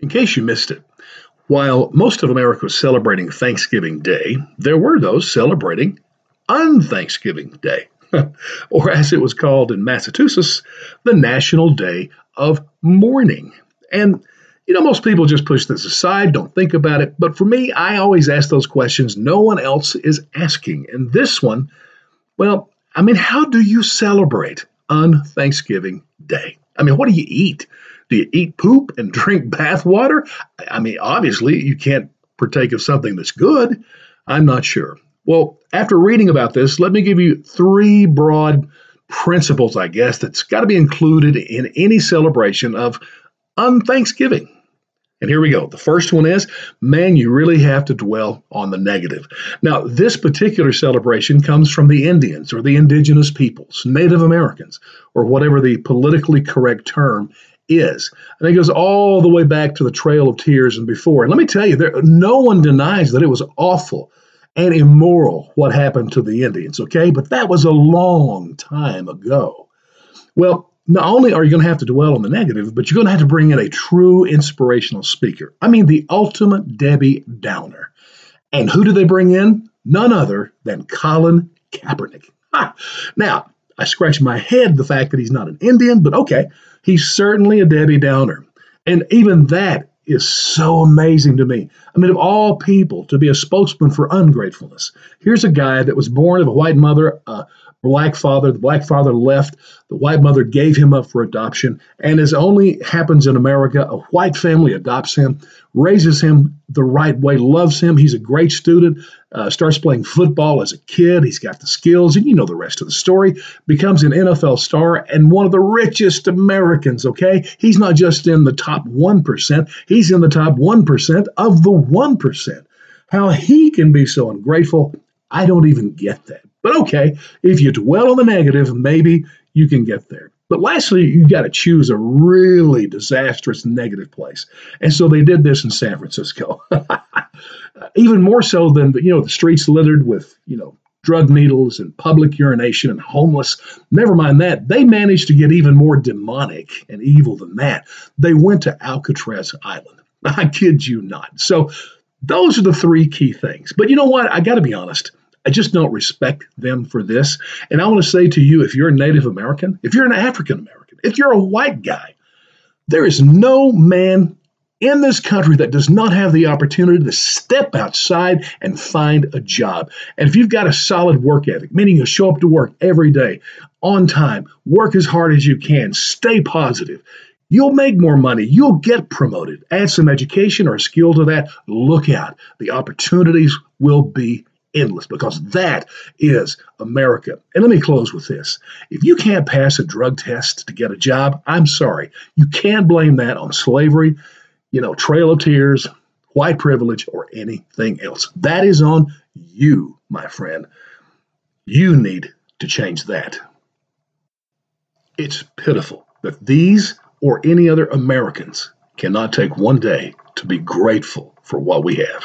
In case you missed it, while most of America was celebrating Thanksgiving Day, there were those celebrating Unthanksgiving Day, or as it was called in Massachusetts, the National Day of Mourning. And you know, most people just push this aside, don't think about it. But for me, I always ask those questions no one else is asking. And this one, well, I mean, how do you celebrate Unthanksgiving Day? I mean, what do you eat? Do you eat poop and drink bath water? I mean, obviously, you can't partake of something that's good. I'm not sure. Well, after reading about this, let me give you three broad principles, I guess, that's got to be included in any celebration of Unthanksgiving. And here we go. The first one is man, you really have to dwell on the negative. Now, this particular celebration comes from the Indians or the indigenous peoples, Native Americans, or whatever the politically correct term is. And it goes all the way back to the Trail of Tears and before. And let me tell you, there, no one denies that it was awful and immoral what happened to the Indians, okay? But that was a long time ago. Well, not only are you going to have to dwell on the negative, but you're going to have to bring in a true inspirational speaker. I mean, the ultimate Debbie Downer. And who do they bring in? None other than Colin Kaepernick. Ha! Now, I scratch my head the fact that he's not an Indian, but okay, he's certainly a Debbie Downer. And even that is so amazing to me. I mean, of all people, to be a spokesman for ungratefulness. Here's a guy that was born of a white mother, a black father. The black father left. The white mother gave him up for adoption. And as only happens in America, a white family adopts him, raises him the right way, loves him. He's a great student, uh, starts playing football as a kid. He's got the skills, and you know the rest of the story. Becomes an NFL star and one of the richest Americans, okay? He's not just in the top 1%, he's in the top 1% of the 1%. How he can be so ungrateful, I don't even get that. But okay, if you dwell on the negative, maybe you can get there. But lastly, you got to choose a really disastrous negative place. And so they did this in San Francisco. Even more so than the, you know the streets littered with, you know, drug needles and public urination and homeless. Never mind that. They managed to get even more demonic and evil than that. They went to Alcatraz Island. I kid you not. So those are the three key things. But you know what? I got to be honest. I just don't respect them for this. And I want to say to you if you're a Native American, if you're an African American, if you're a white guy, there is no man in this country that does not have the opportunity to step outside and find a job. And if you've got a solid work ethic, meaning you show up to work every day on time, work as hard as you can, stay positive, You'll make more money. You'll get promoted. Add some education or skill to that. Look out. The opportunities will be endless because that is America. And let me close with this. If you can't pass a drug test to get a job, I'm sorry. You can't blame that on slavery, you know, Trail of Tears, white privilege, or anything else. That is on you, my friend. You need to change that. It's pitiful that these or any other Americans cannot take one day to be grateful for what we have.